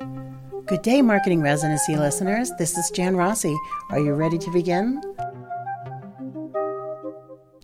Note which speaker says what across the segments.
Speaker 1: Good day, Marketing Residency listeners. This is Jan Rossi. Are you ready to begin?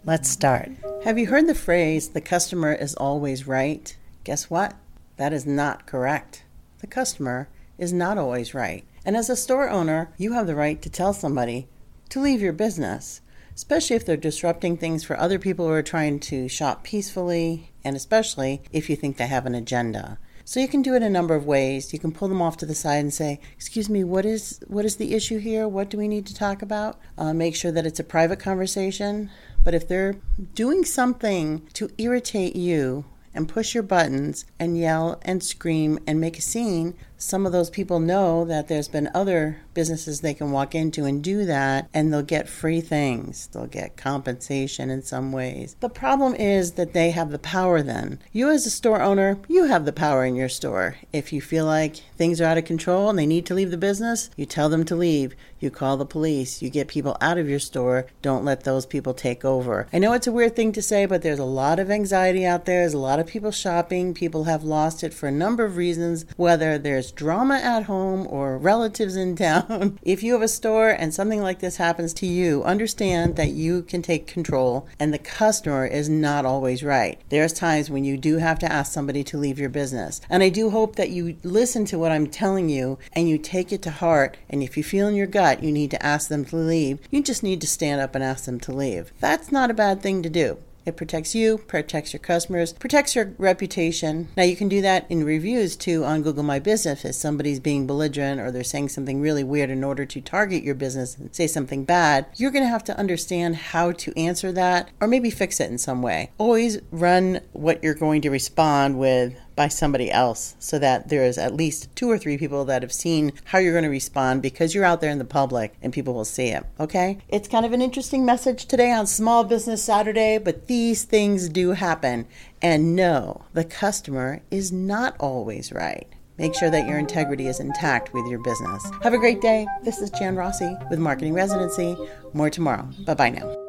Speaker 1: Let's start. Have you heard the phrase, the customer is always right? Guess what? That is not correct. The customer is not always right. And as a store owner, you have the right to tell somebody to leave your business, especially if they're disrupting things for other people who are trying to shop peacefully, and especially if you think they have an agenda. So you can do it a number of ways. You can pull them off to the side and say, "Excuse me, what is what is the issue here? What do we need to talk about?" Uh, make sure that it's a private conversation. But if they're doing something to irritate you and push your buttons and yell and scream and make a scene, some of those people know that there's been other businesses they can walk into and do that, and they'll get free things. They'll get compensation in some ways. The problem is that they have the power then. You, as a store owner, you have the power in your store. If you feel like things are out of control and they need to leave the business, you tell them to leave. You call the police. You get people out of your store. Don't let those people take over. I know it's a weird thing to say, but there's a lot of anxiety out there. There's a lot of people shopping. People have lost it for a number of reasons, whether there's drama at home or relatives in town. if you have a store and something like this happens to you, understand that you can take control and the customer is not always right. There's times when you do have to ask somebody to leave your business. And I do hope that you listen to what I'm telling you and you take it to heart. And if you feel in your gut you need to ask them to leave, you just need to stand up and ask them to leave. That's not a bad thing to do. It protects you, protects your customers, protects your reputation. Now, you can do that in reviews too on Google My Business if somebody's being belligerent or they're saying something really weird in order to target your business and say something bad. You're going to have to understand how to answer that or maybe fix it in some way. Always run what you're going to respond with by somebody else so that there is at least two or three people that have seen how you're going to respond because you're out there in the public and people will see it. Okay? It's kind of an interesting message today on Small Business Saturday, but these things do happen. And no, the customer is not always right. Make sure that your integrity is intact with your business. Have a great day. This is Jan Rossi with Marketing Residency. More tomorrow. Bye bye now.